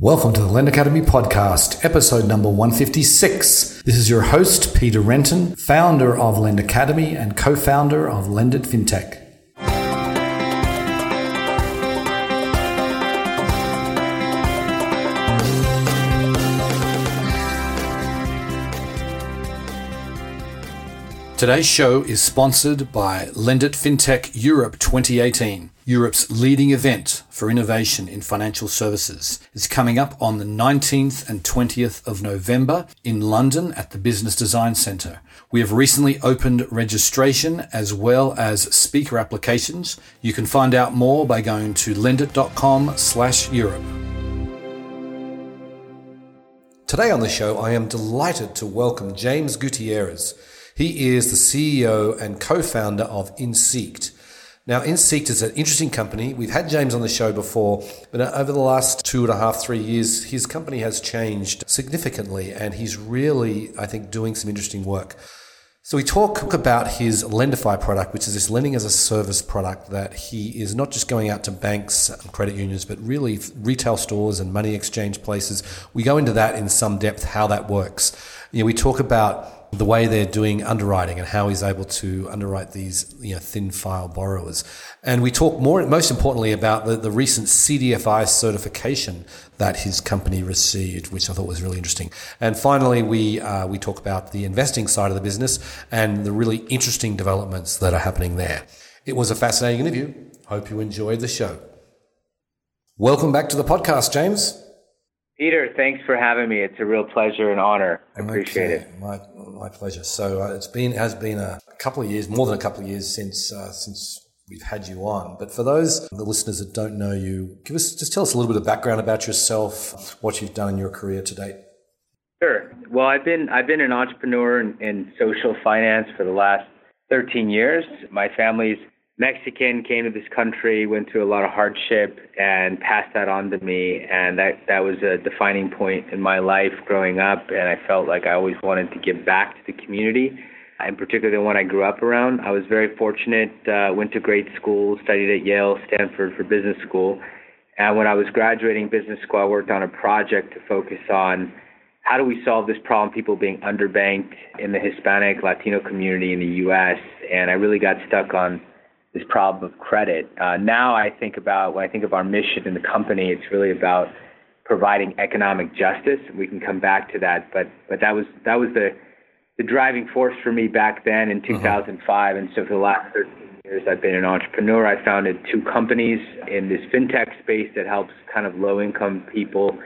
Welcome to the Lend Academy podcast, episode number 156. This is your host, Peter Renton, founder of Lend Academy and co founder of Lendit FinTech. Today's show is sponsored by Lendit FinTech Europe 2018, Europe's leading event for innovation in financial services. It's coming up on the 19th and 20th of November in London at the Business Design Centre. We have recently opened registration as well as speaker applications. You can find out more by going to lendit.com slash Europe. Today on the show, I am delighted to welcome James Gutierrez. He is the CEO and co founder of Insikt. Now, Insikt is an interesting company. We've had James on the show before, but over the last two and a half, three years, his company has changed significantly, and he's really, I think, doing some interesting work. So we talk about his Lendify product, which is this lending as a service product that he is not just going out to banks and credit unions, but really retail stores and money exchange places. We go into that in some depth, how that works. You know, we talk about the way they're doing underwriting and how he's able to underwrite these you know, thin file borrowers. And we talk more, most importantly, about the, the recent CDFI certification that his company received, which I thought was really interesting. And finally, we, uh, we talk about the investing side of the business and the really interesting developments that are happening there. It was a fascinating interview. Hope you enjoyed the show. Welcome back to the podcast, James. Peter, thanks for having me. It's a real pleasure and honor. I appreciate okay. it. My, my pleasure. So uh, it's been has been a couple of years, more than a couple of years since uh, since we've had you on. But for those the listeners that don't know you, give us just tell us a little bit of background about yourself, what you've done in your career to date. Sure. Well, I've been I've been an entrepreneur in, in social finance for the last 13 years. My family's Mexican, came to this country, went through a lot of hardship, and passed that on to me. And that that was a defining point in my life growing up. And I felt like I always wanted to give back to the community, in particular the one I grew up around. I was very fortunate. Uh, went to great school, studied at Yale, Stanford for business school. And when I was graduating business school, I worked on a project to focus on how do we solve this problem, people being underbanked in the Hispanic, Latino community in the U.S. And I really got stuck on this problem of credit. Uh, now I think about when I think of our mission in the company, it's really about providing economic justice. We can come back to that, but but that was that was the the driving force for me back then in 2005, uh-huh. and so for the last 13 years I've been an entrepreneur. I founded two companies in this fintech space that helps kind of low income people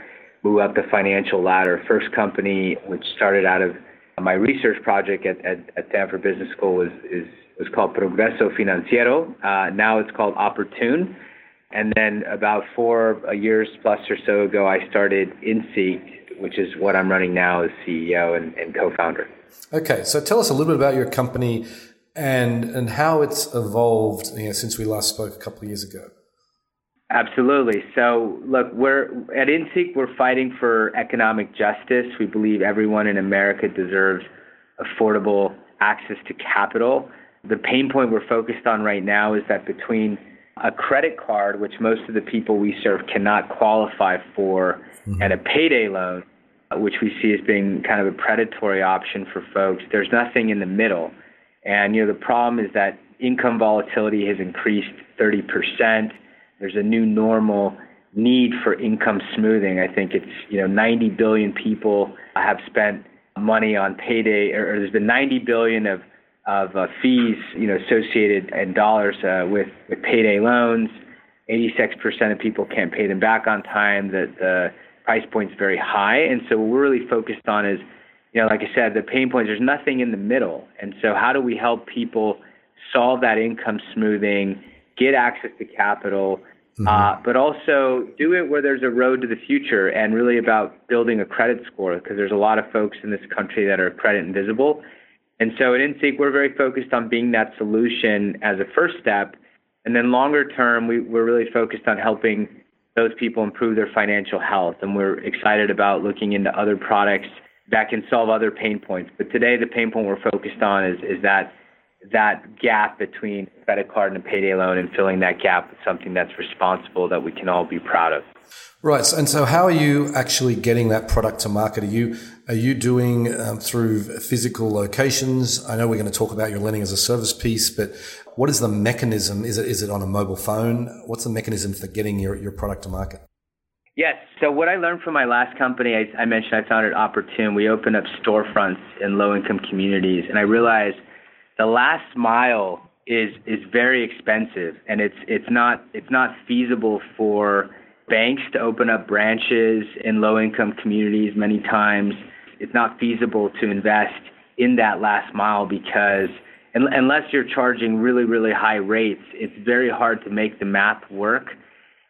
move up the financial ladder. First company, which started out of my research project at, at, at Stanford Business School, was is was called Progreso Financiero. Uh, now it's called Oportun. And then about four years plus or so ago, I started Insikt, which is what I'm running now as CEO and, and co-founder. Okay, so tell us a little bit about your company and and how it's evolved you know, since we last spoke a couple of years ago. Absolutely. So, look, we're at Insikt. We're fighting for economic justice. We believe everyone in America deserves affordable access to capital. The pain point we're focused on right now is that between a credit card, which most of the people we serve cannot qualify for, mm-hmm. and a payday loan, which we see as being kind of a predatory option for folks, there's nothing in the middle. And you know the problem is that income volatility has increased 30%. There's a new normal need for income smoothing. I think it's you know 90 billion people have spent money on payday, or there's been 90 billion of of uh, fees, you know, associated in dollars uh, with with payday loans. 86% of people can't pay them back on time. That the price point's very high, and so what we're really focused on is, you know, like I said, the pain points. There's nothing in the middle, and so how do we help people solve that income smoothing, get access to capital? Mm-hmm. Uh, but also do it where there's a road to the future and really about building a credit score because there's a lot of folks in this country that are credit invisible and so at Insikt, we're very focused on being that solution as a first step. And then longer term, we, we're really focused on helping those people improve their financial health. And we're excited about looking into other products that can solve other pain points. But today, the pain point we're focused on is, is that that gap between a credit card and a payday loan and filling that gap with something that's responsible that we can all be proud of. Right, and so how are you actually getting that product to market? Are you are you doing um, through physical locations? I know we're going to talk about your lending as a service piece, but what is the mechanism? Is it is it on a mobile phone? What's the mechanism for getting your, your product to market? Yes. So what I learned from my last company, I, I mentioned I founded Oportun. We opened up storefronts in low income communities, and I realized the last mile is is very expensive, and it's it's not it's not feasible for banks to open up branches in low income communities many times. It's not feasible to invest in that last mile because unless you're charging really, really high rates, it's very hard to make the math work.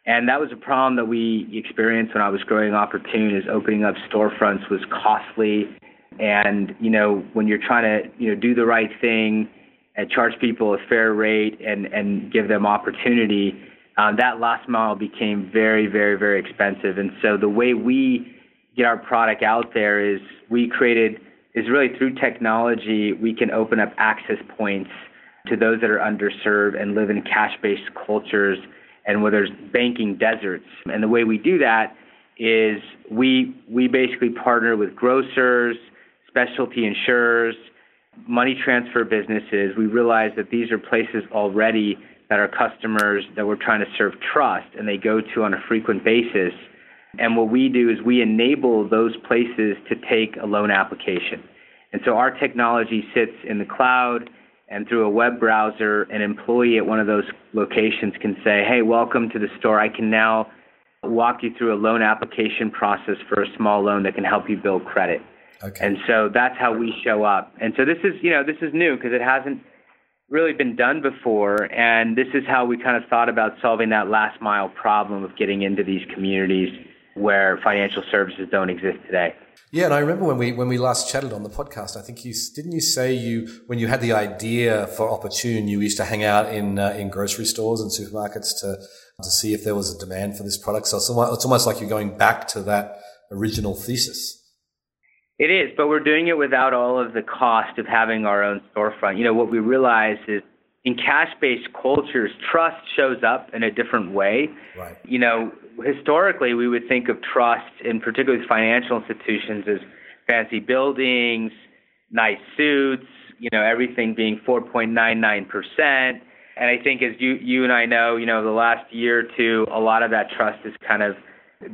And that was a problem that we experienced when I was growing Oportun is opening up storefronts was costly. And, you know, when you're trying to, you know, do the right thing and charge people a fair rate and, and give them opportunity, um, that last mile became very, very, very expensive. And so the way we get our product out there is we created is really through technology we can open up access points to those that are underserved and live in cash-based cultures and where there's banking deserts. And the way we do that is we we basically partner with grocers, specialty insurers, money transfer businesses. We realize that these are places already that our customers that we're trying to serve trust and they go to on a frequent basis. And what we do is we enable those places to take a loan application. And so our technology sits in the cloud and through a web browser, an employee at one of those locations can say, Hey, welcome to the store. I can now walk you through a loan application process for a small loan that can help you build credit. Okay. And so that's how we show up. And so this is, you know, this is new because it hasn't really been done before. And this is how we kind of thought about solving that last mile problem of getting into these communities where financial services don't exist today. Yeah, and I remember when we when we last chatted on the podcast, I think you didn't you say you when you had the idea for Oportun, you used to hang out in uh, in grocery stores and supermarkets to to see if there was a demand for this product. So it's almost, it's almost like you're going back to that original thesis. It is, but we're doing it without all of the cost of having our own storefront. You know, what we realize is in cash-based cultures, trust shows up in a different way. Right. You know, historically, we would think of trust, in particularly financial institutions, as fancy buildings, nice suits, you know, everything being 4.99%. And I think as you, you and I know, you know, the last year or two, a lot of that trust has kind of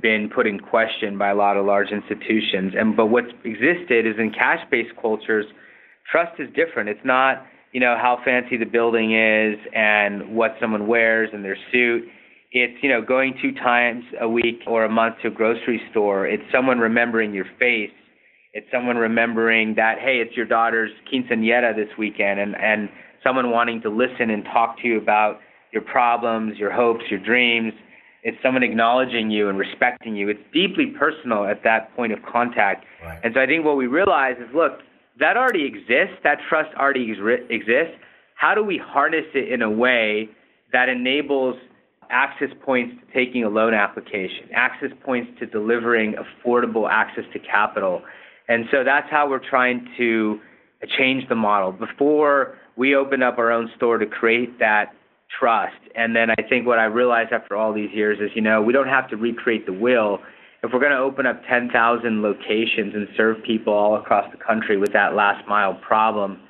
been put in question by a lot of large institutions. And but what's existed is in cash-based cultures, trust is different. It's not, you know, how fancy the building is and what someone wears in their suit it's, you know, going two times a week or a month to a grocery store. It's someone remembering your face. It's someone remembering that, hey, it's your daughter's quinceanera this weekend and, and someone wanting to listen and talk to you about your problems, your hopes, your dreams. It's someone acknowledging you and respecting you. It's deeply personal at that point of contact. Right. And so I think what we realize is, look, that already exists. That trust already ex- exists. How do we harness it in a way that enables access points to taking a loan application, access points to delivering affordable access to capital. And so that's how we're trying to change the model. Before we opened up our own store to create that trust. And then I think what I realized after all these years is, you know, we don't have to recreate the wheel. If we're going to open up 10,000 locations and serve people all across the country with that last mile problem,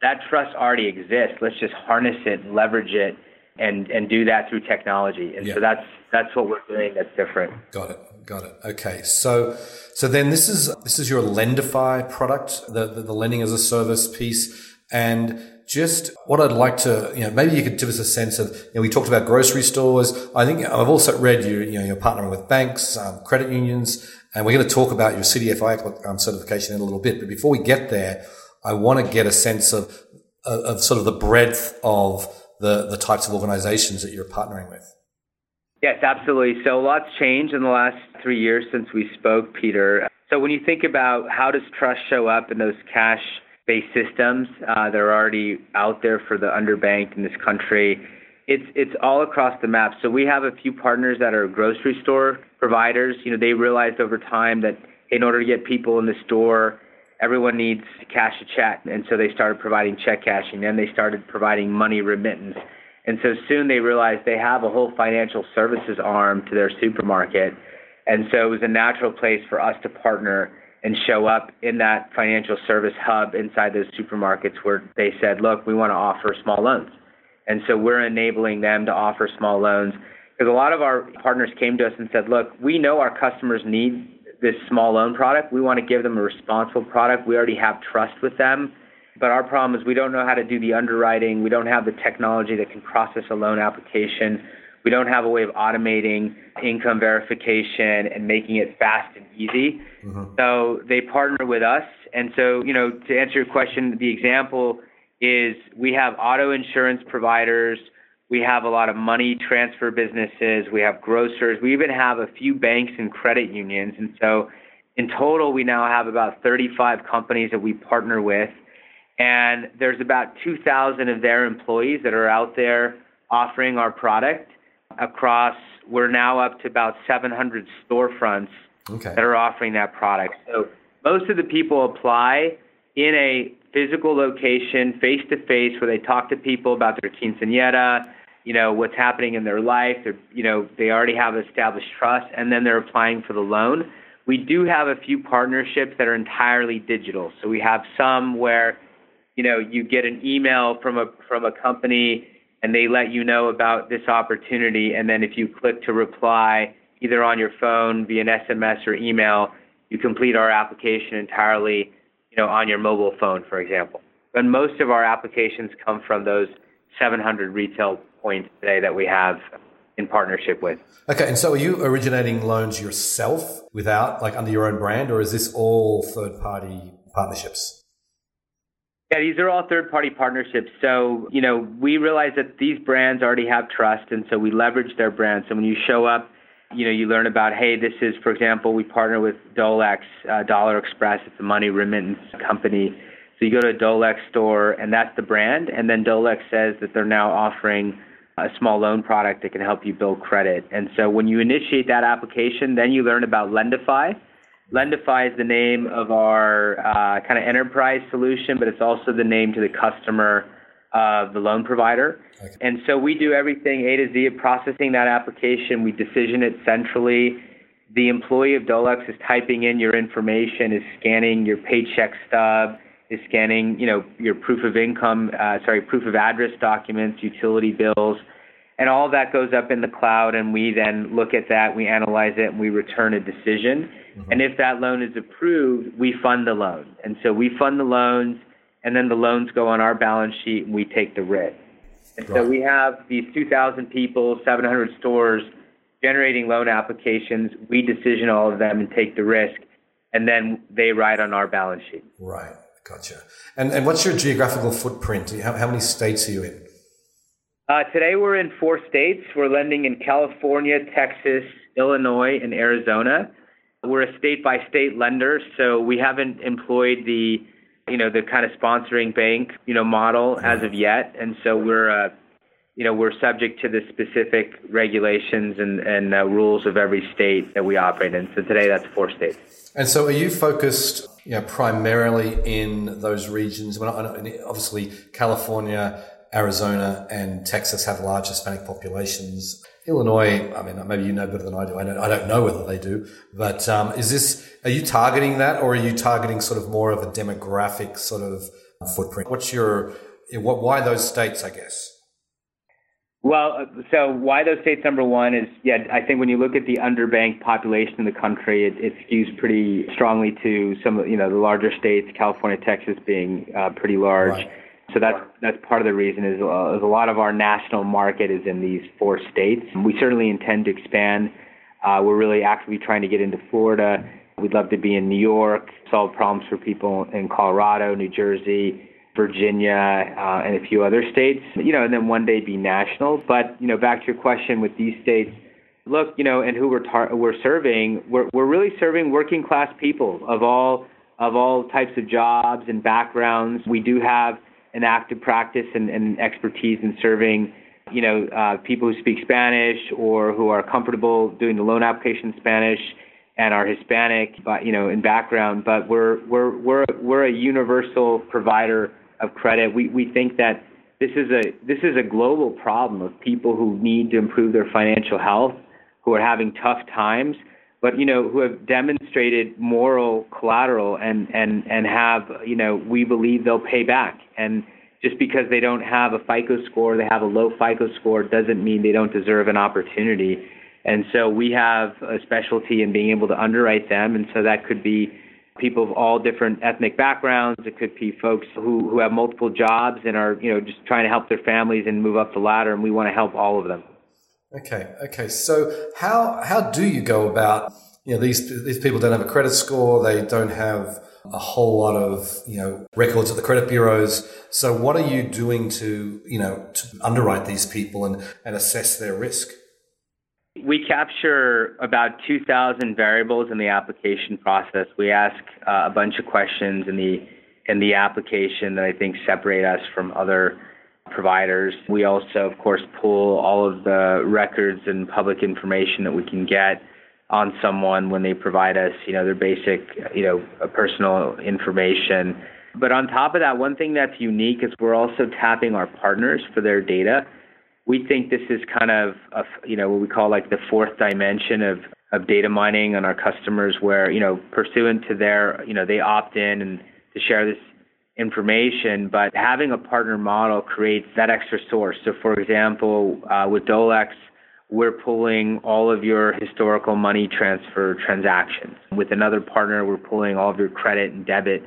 that trust already exists. Let's just harness it leverage it and and do that through technology. And yeah. so that's that's what we're doing that's different. Got it. Got it. Okay. So so then this is this is your Lendify product, the, the, the lending as a service piece, and just what I'd like to, you know, maybe you could give us a sense of, you know, we talked about grocery stores. I think I've also read you, you know, you're partnering with banks, um, credit unions, and we're going to talk about your CDFI um, certification in a little bit. But before we get there, I want to get a sense of, of, of sort of the breadth of the, the types of organizations that you're partnering with. Yes, absolutely. So a lot's changed in the last three years since we spoke, Peter. So when you think about how does trust show up in those cash based systems uh, that are already out there for the underbanked in this country, it's it's all across the map. So we have a few partners that are grocery store providers. You know, they realized over time that in order to get people in the store everyone needs to cash a check. And so they started providing check cashing. Then they started providing money remittance. And so soon they realized they have a whole financial services arm to their supermarket. And so it was a natural place for us to partner and show up in that financial service hub inside those supermarkets where they said, look, we want to offer small loans. And so we're enabling them to offer small loans because a lot of our partners came to us and said, look, we know our customers need this small loan product. We want to give them a responsible product. We already have trust with them. But our problem is we don't know how to do the underwriting. We don't have the technology that can process a loan application. We don't have a way of automating income verification and making it fast and easy. Mm-hmm. So they partner with us. And so, you know, to answer your question, the example is we have auto insurance providers, we have a lot of money transfer businesses, we have grocers, we even have a few banks and credit unions. And so in total, we now have about 35 companies that we partner with. And there's about 2,000 of their employees that are out there offering our product across, we're now up to about 700 storefronts okay. that are offering that product. So most of the people apply in a physical location, face to face, where they talk to people about their quinceanera, you know, what's happening in their life. They're, you know, they already have established trust, and then they're applying for the loan. We do have a few partnerships that are entirely digital. So we have some where, you know, you get an email from a from a company and they let you know about this opportunity. And then if you click to reply, either on your phone, via an SMS or email, you complete our application entirely, you know, on your mobile phone, for example. And most of our applications come from those 700 retail points today that we have in partnership with. Okay, and so are you originating loans yourself without, like, under your own brand, or is this all third party partnerships? Yeah, these are all third party partnerships. So, you know, we realize that these brands already have trust, and so we leverage their brands. So when you show up, you know, you learn about, hey, this is, for example, we partner with Dolex, uh, Dollar Express. It's a money remittance company. So you go to a Dolex store, and that's the brand. And then Dolex says that they're now offering a small loan product that can help you build credit. And so when you initiate that application, then you learn about Lendify. Lendify is the name of our uh, kind of enterprise solution, but it's also the name to the customer of the loan provider. Okay. And so we do everything A to Z of processing that application. We decision it centrally. The employee of Dolex is typing in your information, is scanning your paycheck stub, is scanning, you know, your proof of income, uh, sorry, proof of address documents, utility bills, and all that goes up in the cloud. And we then look at that, we analyze it, and we return a decision. Mm-hmm. And if that loan is approved, we fund the loan. And so we fund the loans, and then the loans go on our balance sheet, and we take the risk. And right. so we have these 2,000 people, 700 stores generating loan applications. We decision all of them and take the risk, and then they ride on our balance sheet. Right. Gotcha. And, and what's your geographical footprint? How, how many states are you in? Uh, today we're in four states. We're lending in California, Texas, Illinois, and Arizona. We're a state by state lender, so we haven't employed the you know the kind of sponsoring bank you know model as of yet, and so we're uh, you know we're subject to the specific regulations and and uh, rules of every state that we operate in. So today that's four states. And so, are you focused you know, primarily in those regions? Well, obviously, California, Arizona, and Texas have large Hispanic populations. Illinois, I mean, maybe you know better than I do. I don't, I don't know whether they do, but um, is this, are you targeting that or are you targeting sort of more of a demographic sort of footprint? What's your, what, why those states, I guess? Well, so why those states number one is, yeah, I think when you look at the underbanked population in the country, it, it skews pretty strongly to some of, you know, the larger states, California, Texas being uh, pretty large. Right. So that's that's part of the reason is, uh, is a lot of our national market is in these four states. We certainly intend to expand. Uh, we're really actively trying to get into Florida. We'd love to be in New York, solve problems for people in Colorado, New Jersey, Virginia, uh, and a few other states. You know, and then one day be national. But you know, back to your question with these states, look, you know, and who we're tar- we're serving, we're we're really serving working class people of all of all types of jobs and backgrounds. We do have an active practice and, and expertise in serving, you know, uh, people who speak Spanish or who are comfortable doing the loan application in Spanish and are Hispanic, but you know, in background. But we're we're we're we're a universal provider of credit. We we think that this is a this is a global problem of people who need to improve their financial health, who are having tough times, but you know who have demonstrated moral collateral and and and have you know we believe they'll pay back and just because they don't have a FICO score, they have a low FICO score, doesn't mean they don't deserve an opportunity. And so we have a specialty in being able to underwrite them, and so that could be people of all different ethnic backgrounds. It could be folks who, who have multiple jobs and are, you know, just trying to help their families and move up the ladder, and we want to help all of them. Okay, okay. So how how do you go about you know these these people don't have a credit score, they don't have a whole lot of you know records at the credit bureaus. So what are you doing to you know to underwrite these people and, and assess their risk? We capture about 2,000 variables in the application process. We ask uh, a bunch of questions in the in the application that I think separate us from other providers. We also, of course, pull all of the records and public information that we can get on someone when they provide us, you know, their basic, you know, personal information. But on top of that, one thing that's unique is we're also tapping our partners for their data we think this is kind of a, you know what we call like the fourth dimension of of data mining on our customers where you know pursuant to their you know they opt in and to share this information but having a partner model creates that extra source. So for example uh, with dolex we're pulling all of your historical money transfer transactions. With another partner we're pulling all of your credit and debit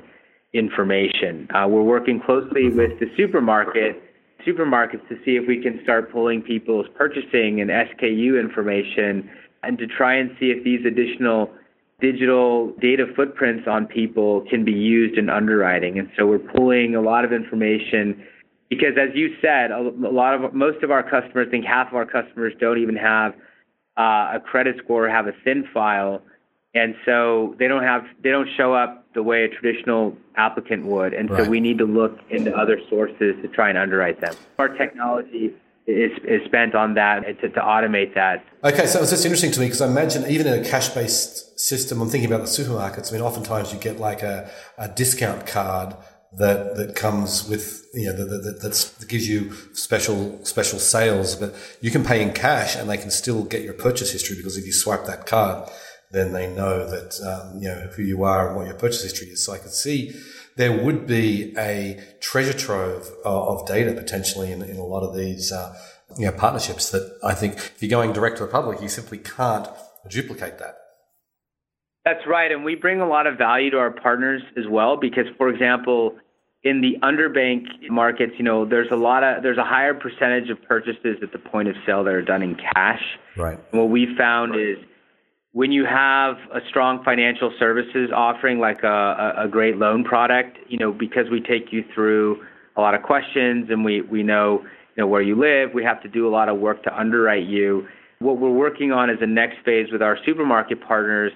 information. Uh, we're working closely with the supermarket supermarkets to see if we can start pulling people's purchasing and SKU information and to try and see if these additional digital data footprints on people can be used in underwriting. And so we're pulling a lot of information because as you said, a lot of most of our customers, I think half of our customers don't even have uh, a credit score or have a thin file and so they don't have they don't show up the way a traditional applicant would and right. so we need to look into other sources to try and underwrite them our technology is, is spent on that to, to automate that okay so it's just interesting to me because i imagine even in a cash-based system i'm thinking about the supermarkets i mean oftentimes you get like a, a discount card that that comes with you know that, that, that gives you special special sales but you can pay in cash and they can still get your purchase history because if you swipe that card then they know that um, you know who you are and what your purchase history is. So I could see there would be a treasure trove of, of data potentially in, in, a lot of these uh, you know partnerships that I think if you're going direct to the public, you simply can't duplicate that. That's right, and we bring a lot of value to our partners as well because, for example, in the underbank markets, you know, there's a lot of there's a higher percentage of purchases at the point of sale that are done in cash. Right. And what we found is when you have a strong financial services offering like a, a, great loan product, you know, because we take you through a lot of questions and we, we know, you know, where you live, we have to do a lot of work to underwrite you. What we're working on as the next phase with our supermarket partners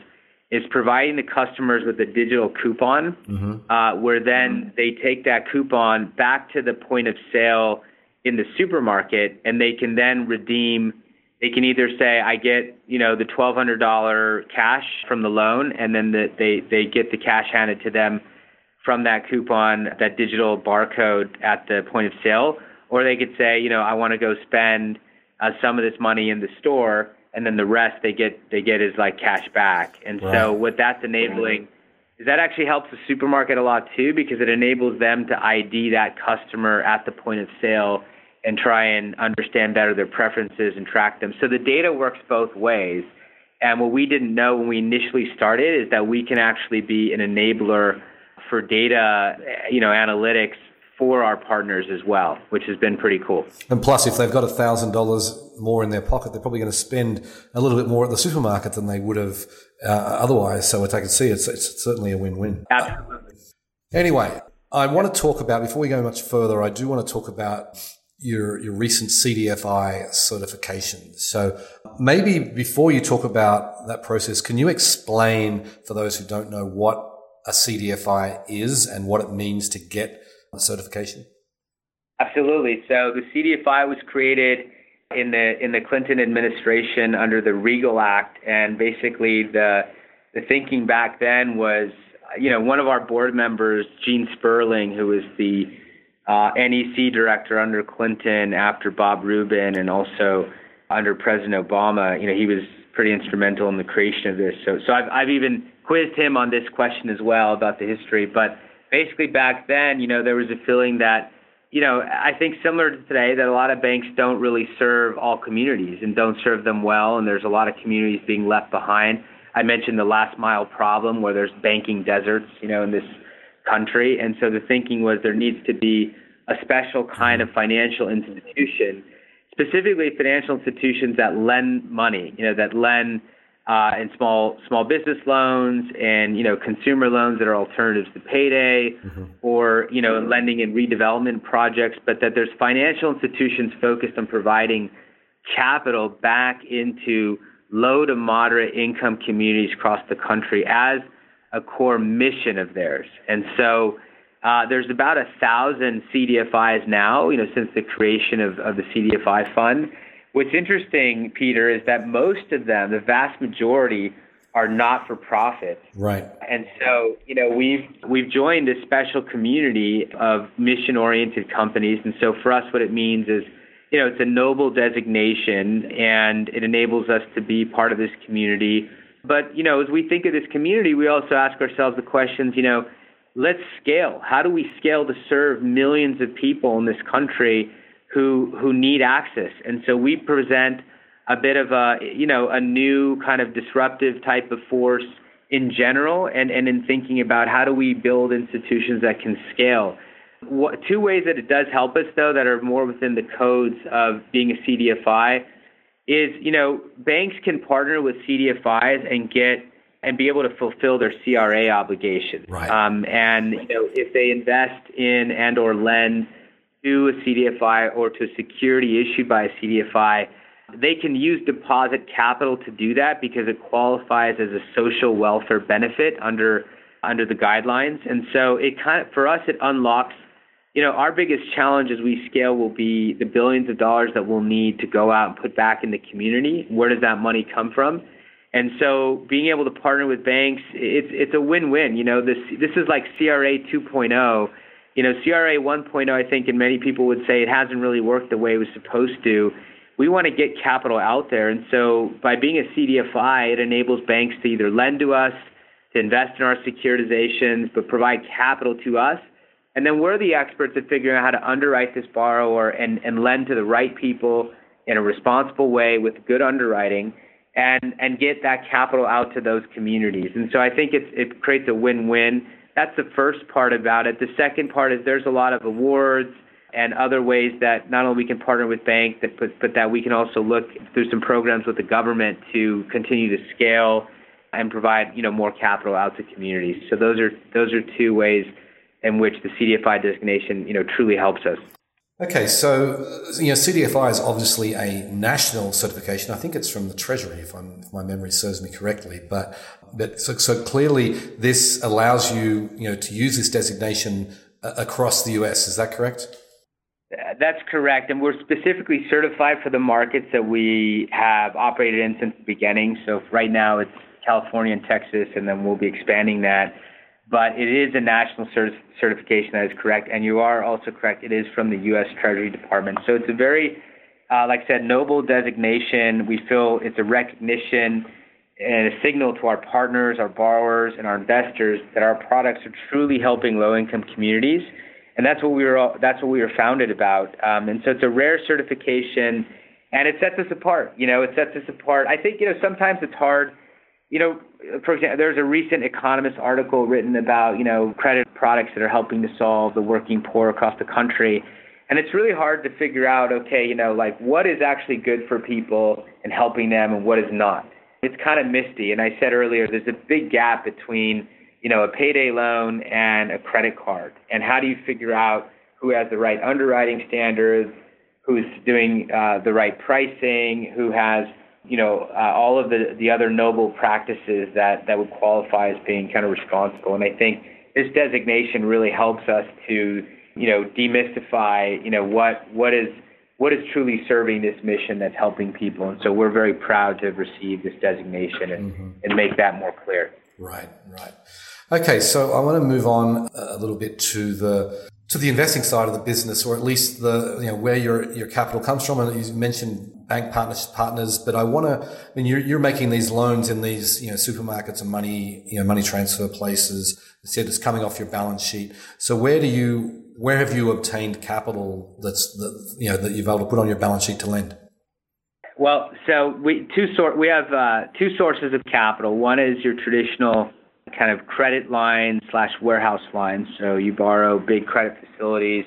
is providing the customers with a digital coupon, mm-hmm. uh, where then they take that coupon back to the point of sale in the supermarket and they can then redeem they can either say I get you know the twelve hundred dollar cash from the loan, and then the, they they get the cash handed to them from that coupon, that digital barcode at the point of sale, or they could say you know I want to go spend uh, some of this money in the store, and then the rest they get they get is like cash back. And right. so what that's enabling is that actually helps the supermarket a lot too because it enables them to ID that customer at the point of sale and try and understand better their preferences and track them. So the data works both ways. And what we didn't know when we initially started is that we can actually be an enabler for data, you know, analytics for our partners as well, which has been pretty cool. And plus, if they've got a thousand dollars more in their pocket, they're probably going to spend a little bit more at the supermarket than they would have uh, otherwise. So, I can see it's, it's certainly a win-win. Absolutely. Anyway, I want to talk about before we go much further. I do want to talk about your, your recent CDFI certification. So maybe before you talk about that process, can you explain for those who don't know what a CDFI is and what it means to get a certification? Absolutely. So the CDFI was created in the in the Clinton administration under the Riegle Act, and basically the the thinking back then was, you know, one of our board members, Gene Sperling, who was the uh, NEC director under Clinton after Bob Rubin and also under President Obama. You know, he was pretty instrumental in the creation of this. So, so I've, I've even quizzed him on this question as well about the history. But basically, back then, you know, there was a feeling that, you know, I think similar to today, that a lot of banks don't really serve all communities and don't serve them well, and there's a lot of communities being left behind. I mentioned the last mile problem where there's banking deserts, you know, in this country. And so the thinking was there needs to be a special kind of financial institution, specifically financial institutions that lend money, you know, that lend uh, in small small business loans and you know consumer loans that are alternatives to payday, mm-hmm. or you know lending in redevelopment projects, but that there's financial institutions focused on providing capital back into low to moderate income communities across the country as a core mission of theirs. And so uh, there's about a thousand CDFIs now, you know, since the creation of, of the CDFI fund. What's interesting, Peter, is that most of them, the vast majority, are not for profit. Right. And so, you know, we've we've joined a special community of mission oriented companies. And so for us what it means is you know, it's a noble designation and it enables us to be part of this community. But, you know, as we think of this community, we also ask ourselves the questions, you know, let's scale. How do we scale to serve millions of people in this country who who need access? And so we present a bit of a, you know, a new kind of disruptive type of force in general and, and in thinking about how do we build institutions that can scale. What, two ways that it does help us, though, that are more within the codes of being a CDFI is, you know, banks can partner with CDFIs and get and be able to fulfill their CRA obligations. Right. Um, and you know, if they invest in and or lend to a CDFI or to a security issued by a CDFI, they can use deposit capital to do that because it qualifies as a social welfare benefit under under the guidelines. And so it kind of for us it unlocks you know, our biggest challenge as we scale will be the billions of dollars that we'll need to go out and put back in the community. Where does that money come from? And so being able to partner with banks, it's it's a win-win. You know, this this is like CRA 2.0. You know, CRA 1.0, I think, and many people would say it hasn't really worked the way it was supposed to. We want to get capital out there, and so by being a CDFI, it enables banks to either lend to us, to invest in our securitizations, but provide capital to us and then we're the experts at figuring out how to underwrite this borrower and, and lend to the right people in a responsible way with good underwriting and, and get that capital out to those communities. And so I think it creates a win-win. That's the first part about it. The second part is there's a lot of awards and other ways that not only we can partner with banks, but, but that we can also look through some programs with the government to continue to scale and provide you know more capital out to communities. So those are those are two ways in which the CDFI designation, you know, truly helps us. Okay, so you know, CDFI is obviously a national certification. I think it's from the Treasury, if, if my memory serves me correctly. But but so, so clearly, this allows you, you know, to use this designation uh, across the US. Is that correct? That's correct, and we're specifically certified for the markets that we have operated in since the beginning. So right now, it's California and Texas, and then we'll be expanding that but it is a national cert- certification that is correct, and you are also correct. It is from the U.S. Treasury Department, so it's a very, uh, like I said, noble designation. We feel it's a recognition and a signal to our partners, our borrowers, and our investors that our products are truly helping low-income communities, and that's what we were all, that's what we were founded about. Um, and so it's a rare certification, and it sets us apart. You know, it sets us apart. I think you know sometimes it's hard you know, for example, there's a recent Economist article written about, you know, credit products that are helping to solve the working poor across the country. And it's really hard to figure out, okay, you know, like what is actually good for people and helping them and what is not. It's kind of misty. And I said earlier, there's a big gap between, you know, a payday loan and a credit card. And how do you figure out who has the right underwriting standards, who's doing uh, the right pricing, who has you know, uh, all of the, the other noble practices that, that would qualify as being kind of responsible. And I think this designation really helps us to, you know, demystify, you know, what, what is, what is truly serving this mission that's helping people. And so we're very proud to have received this designation and, mm-hmm. and make that more clear. Right, right. Okay, so I want to move on a little bit to the to the investing side of the business, or at least the you know where your your capital comes from. And you mentioned bank partners, partners, but I want to. I mean, you're you're making these loans in these you know supermarkets and money you know money transfer places. Instead, it's coming off your balance sheet. So where do you where have you obtained capital that's that, you know that you've able to put on your balance sheet to lend? Well, so we two sort we have uh, two sources of capital. One is your traditional kind of credit lines slash warehouse lines. So you borrow big credit facilities.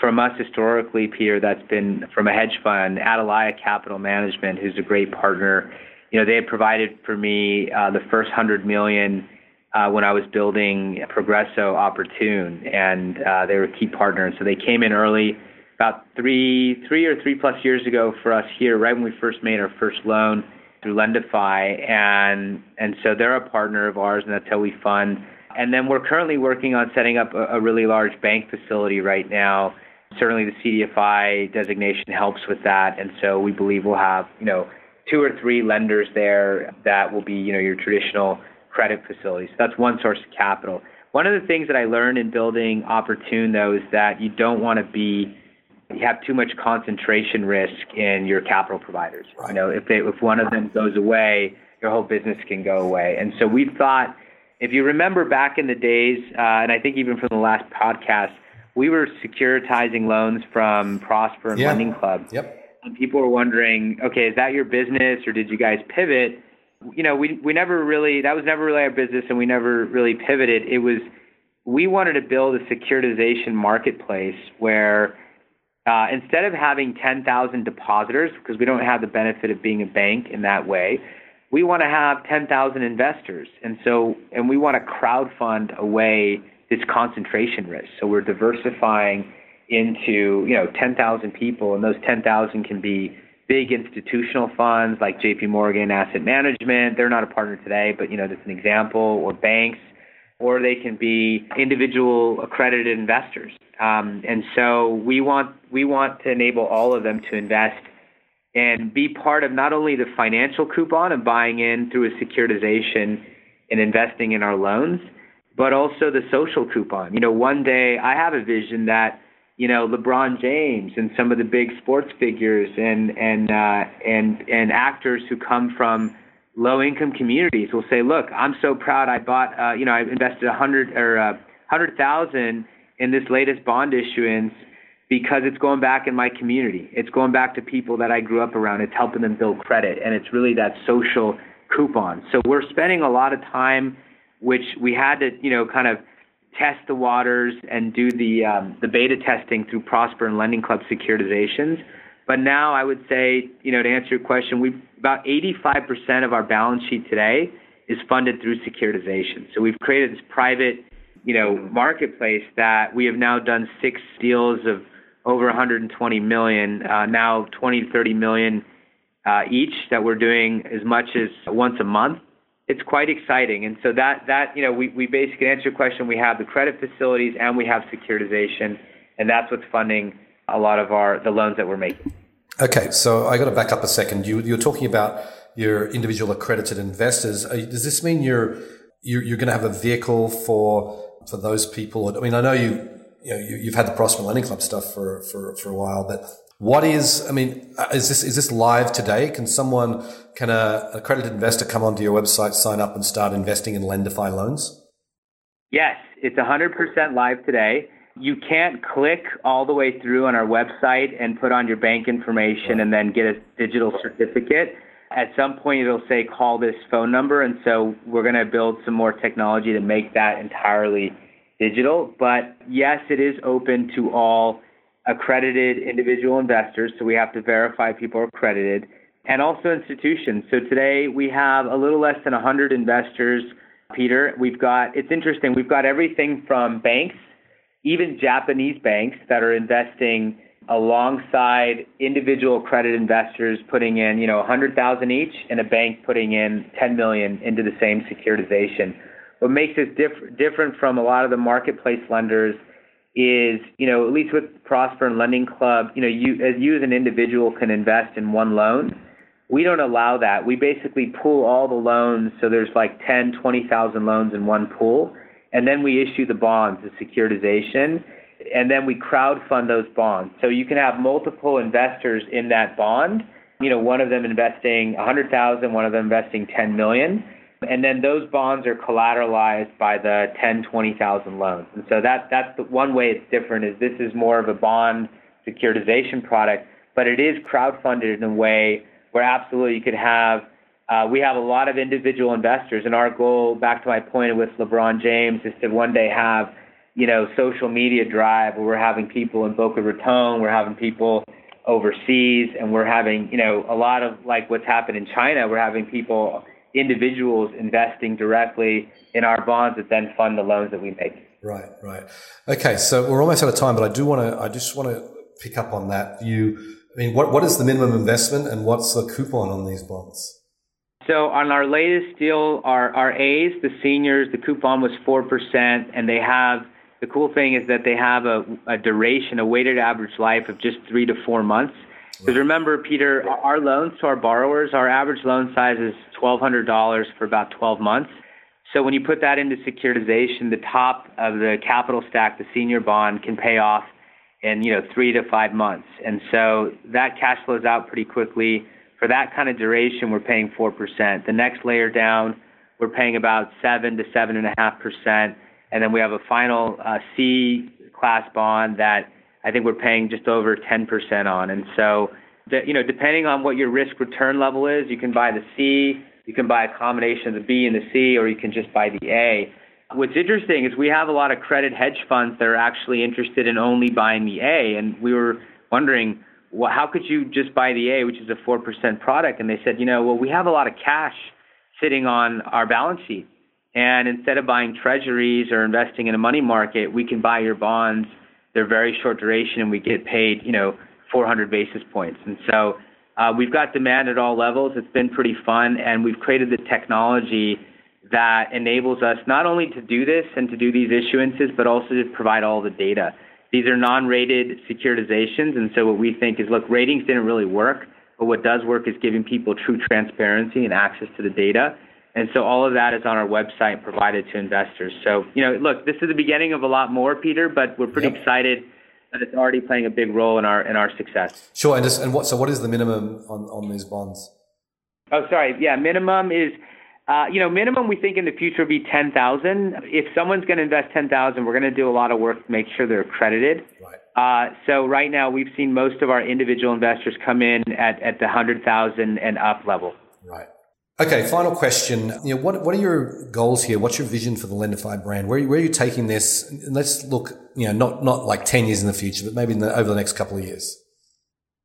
From us historically, Peter, that's been from a hedge fund, Atalaya Capital Management, who's a great partner. You know, they had provided for me uh, the first hundred million uh, when I was building Progreso Oportun, and uh, they were a key partner. And so they came in early, about three, three or three plus years ago for us here, right when we first made our first loan through Lendify, and and so they're a partner of ours, and that's how we fund. And then we're currently working on setting up a, a really large bank facility right now. Certainly, the CDFI designation helps with that, and so we believe we'll have you know two or three lenders there that will be you know your traditional credit facilities. So that's one source of capital. One of the things that I learned in building Oportun, though, is that you don't want to be you have too much concentration risk in your capital providers. Right. You know, if they if one of them goes away, your whole business can go away. And so we thought, if you remember back in the days, uh, and I think even from the last podcast, we were securitizing loans from Prosper and yeah. Lending Club. Yep. And people were wondering, okay, is that your business or did you guys pivot? You know, we we never really that was never really our business, and we never really pivoted. It was we wanted to build a securitization marketplace where uh, instead of having 10,000 depositors, because we don't have the benefit of being a bank in that way, we want to have 10,000 investors. And so, and we want to crowdfund away this concentration risk. So we're diversifying into, you know, 10,000 people, and those 10,000 can be big institutional funds like JP Morgan Asset Management. They're not a partner today, but, you know, that's an example, or banks or they can be individual accredited investors. Um, and so we want we want to enable all of them to invest and be part of not only the financial coupon of buying in through a securitization and investing in our loans, but also the social coupon. You know, one day I have a vision that you know LeBron James and some of the big sports figures and and uh, and and actors who come from low income communities will say, look, I'm so proud I bought, uh, you know, I invested a hundred or uh, hundred thousand in this latest bond issuance because it's going back in my community. It's going back to people that I grew up around. It's helping them build credit, and it's really that social coupon. So we're spending a lot of time, which we had to, you know, kind of test the waters and do the um, the beta testing through Prosper and Lending Club securitizations. But now I would say, you know, to answer your question, we about 85% of our balance sheet today is funded through securitization. So we've created this private, you know, marketplace that we have now done six deals of over 120 million, uh, now 20 to 30 million uh, each that we're doing as much as once a month. It's quite exciting. And so that, that you know, we, we basically answer your question. We have the credit facilities and we have securitization, and that's what's funding a lot of our the loans that we're making. Okay, so I got to back up a second. You you're talking about your individual accredited investors. Does this mean you're you're, you're going to have a vehicle for for those people? I mean, I know you you know you, have had the Prosper Lending Club stuff for for for a while, but what is? I mean, uh, is this is this live today? Can someone can a accredited investor come onto your website, sign up, and start investing in Lendify loans? Yes, it's 100% live today you can't click all the way through on our website and put on your bank information and then get a digital certificate. At some point, it'll say call this phone number. And so we're going to build some more technology to make that entirely digital. But yes, it is open to all accredited individual investors. So we have to verify people are accredited and also institutions. So today we have a little less than 100 investors. Peter, we've got, it's interesting, we've got everything from banks even Japanese banks that are investing alongside individual credit investors putting in, you know, 100,000 each and a bank putting in 10 million into the same securitization. What makes us diff- different from a lot of the marketplace lenders is, you know, at least with Prosper and Lending Club, you know, you as you as an individual can invest in one loan. We don't allow that. We basically pool all the loans so there's like 10, 20,000 loans in one pool and then we issue the bonds, the securitization. and then we crowd fund those bonds. So you can have multiple investors in that bond. You know, one of them investing 100,000, one of them investing 10 million, and then those bonds are collateralized by the 10, 20,000 loans. And so that that's the one way it's different is this is more of a bond securitization product, but it is crowdfunded in a way where absolutely you could have uh, we have a lot of individual investors, and our goal, back to my point with LeBron James, is to one day have you know, social media drive where we're having people in Boca Raton, we're having people overseas, and we're having, you know, a lot of like what's happened in China, we're having people, individuals investing directly in our bonds that then fund the loans that we make. Right, right. Okay, so we're almost out of time, but I do want to, I just want to pick up on that. You, I mean, what, what is the minimum investment and what's the coupon on these bonds? So on our latest deal, our, our A's, the seniors, the coupon was 4%, and they have the cool thing is that they have a, a duration, a weighted average life of just three to four months. Because remember, Peter, our loans to our borrowers, our average loan size is $1,200 for about 12 months. So when you put that into securitization, the top of the capital stack, the senior bond, can pay off in you know three to five months, and so that cash flows out pretty quickly. For that kind of duration, we're paying four percent. The next layer down, we're paying about seven to seven and then we have a final uh, C class bond that I think we're paying just over 10% on. And so, you know, depending on what your risk return level is, you can buy the C, you can buy a combination of the B and the C, or you can just buy the A. What's interesting is we have a lot of credit hedge funds that are actually interested in only buying the A. And we were wondering, well, how could you just buy the A, which is a 4% product? And they said, you know, well, we have a lot of cash sitting on our balance sheet. And instead of buying treasuries or investing in a money market, we can buy your bonds. They're very short duration and we get paid, you know, 400 basis points. And so uh, we've got demand at all levels. It's been pretty fun. And we've created the technology that enables us not only to do this and to do these issuances, but also to provide all the data. These are non-rated securitizations. And so what we think is, look, ratings didn't really work, but what does work is giving people true transparency and access to the data. And so all of that is on our website provided to investors. So, you know, look, this is the beginning of a lot more, Peter, but we're pretty yep. excited that it's already playing a big role in our in our success. Sure. And, just, and what so what is the minimum on, on these bonds? Oh, sorry. Yeah, minimum is uh, you know, minimum we think in the future will be 10,000. If someone's going to invest 10,000, we're going to do a lot of work to make sure they're accredited. Right. Uh, so right now we've seen most of our individual investors come in at, at the 100,000 and up level. Right. Okay, final question. You know, what what are your goals here? What's your vision for the Lendify brand? Where, where are you taking this? And let's look, you know, not not like ten years in the future, but maybe the, over the next couple of years.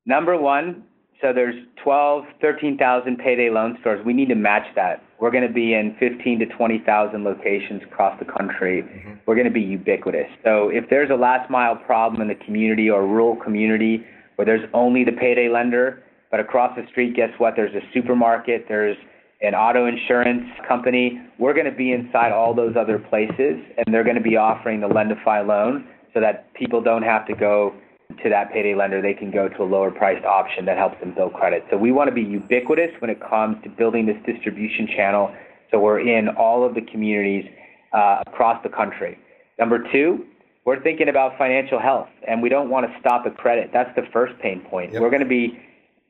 Number one, so there's 12, 13,000 payday loan stores. We need to match that. We're going to be in 15 to 20,000 locations across the country. Mm-hmm. We're going to be ubiquitous. So if there's a last mile problem in the community or rural community where there's only the payday lender, but across the street, guess what? There's a supermarket. There's an auto insurance company, we're going to be inside all those other places, and they're going to be offering the Lendify loan so that people don't have to go to that payday lender. They can go to a lower priced option that helps them build credit. So we want to be ubiquitous when it comes to building this distribution channel. So we're in all of the communities uh, across the country. Number two, we're thinking about financial health, and we don't want to stop at credit. That's the first pain point. Yep. We're going to be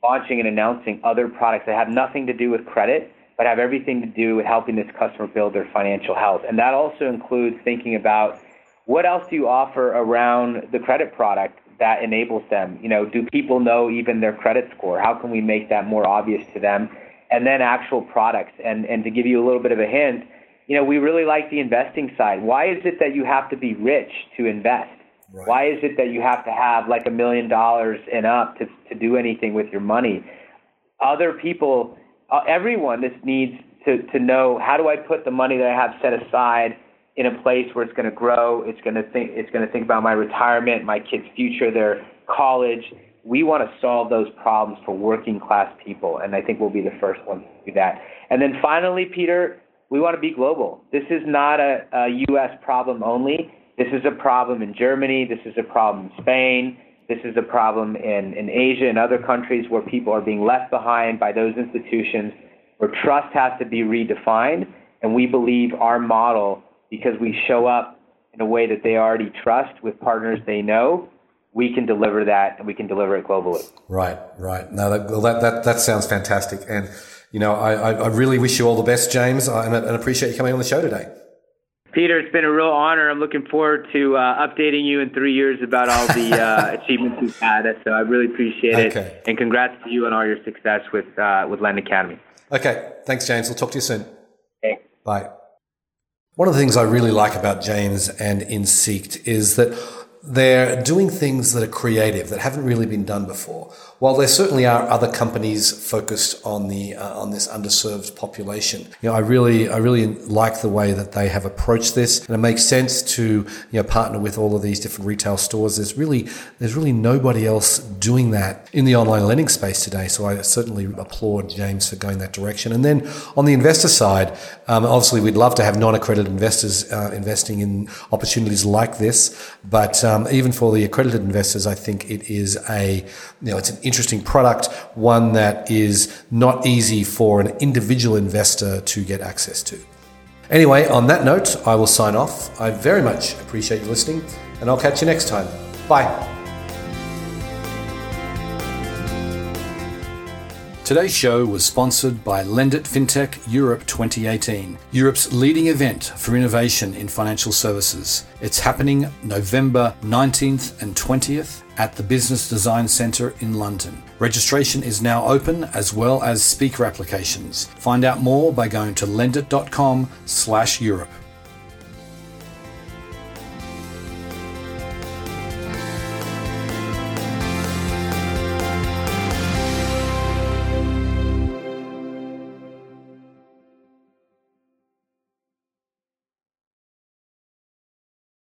launching and announcing other products that have nothing to do with credit but have everything to do with helping this customer build their financial health. And that also includes thinking about what else do you offer around the credit product that enables them? You know, do people know even their credit score? How can we make that more obvious to them? And then actual products. And, and to give you a little bit of a hint, you know, we really like the investing side. Why is it that you have to be rich to invest? Right. Why is it that you have to have like a million dollars and up to, to do anything with your money? Other people uh, everyone this needs to, to know how do I put the money that I have set aside in a place where it's going to grow. It's going to think it's going to think about my retirement, my kids' future, their college. We want to solve those problems for working class people, and I think we'll be the first ones to do that. And then finally, Peter, we want to be global. This is not a, a U.S. problem only. This is a problem in Germany. This is a problem in Spain. This is a problem in, in Asia and other countries where people are being left behind by those institutions, where trust has to be redefined. And we believe our model, because we show up in a way that they already trust with partners they know, we can deliver that and we can deliver it globally. Right, right. No, that, that, that, that sounds fantastic. And, you know, I, I really wish you all the best, James, and, and appreciate you coming on the show today. Peter, it's been a real honor. I'm looking forward to uh, updating you in three years about all the uh, achievements you've had. So I really appreciate it. Okay. And congrats to you on all your success with uh, with Lend Academy. Okay. Thanks, James. We'll talk to you soon. Okay. Bye. One of the things I really like about James and Insikt is that they're doing things that are creative that haven't really been done before. While there certainly are other companies focused on the uh, on this underserved population, you know, I really I really like the way that they have approached this, and it makes sense to you know partner with all of these different retail stores. There's really there's really nobody else doing that in the online lending space today. So I certainly applaud James for going that direction. And then on the investor side, um, obviously we'd love to have non-accredited investors uh, investing in opportunities like this, but um, even for the accredited investors, I think it is a you know it's an interesting product, one that is not easy for an individual investor to get access to. Anyway, on that note, I will sign off. I very much appreciate you listening, and I'll catch you next time. Bye. Today's show was sponsored by Lendit FinTech Europe 2018, Europe's leading event for innovation in financial services. It's happening November 19th and 20th at the Business Design Centre in London. Registration is now open as well as speaker applications. Find out more by going to lendit.com slash Europe.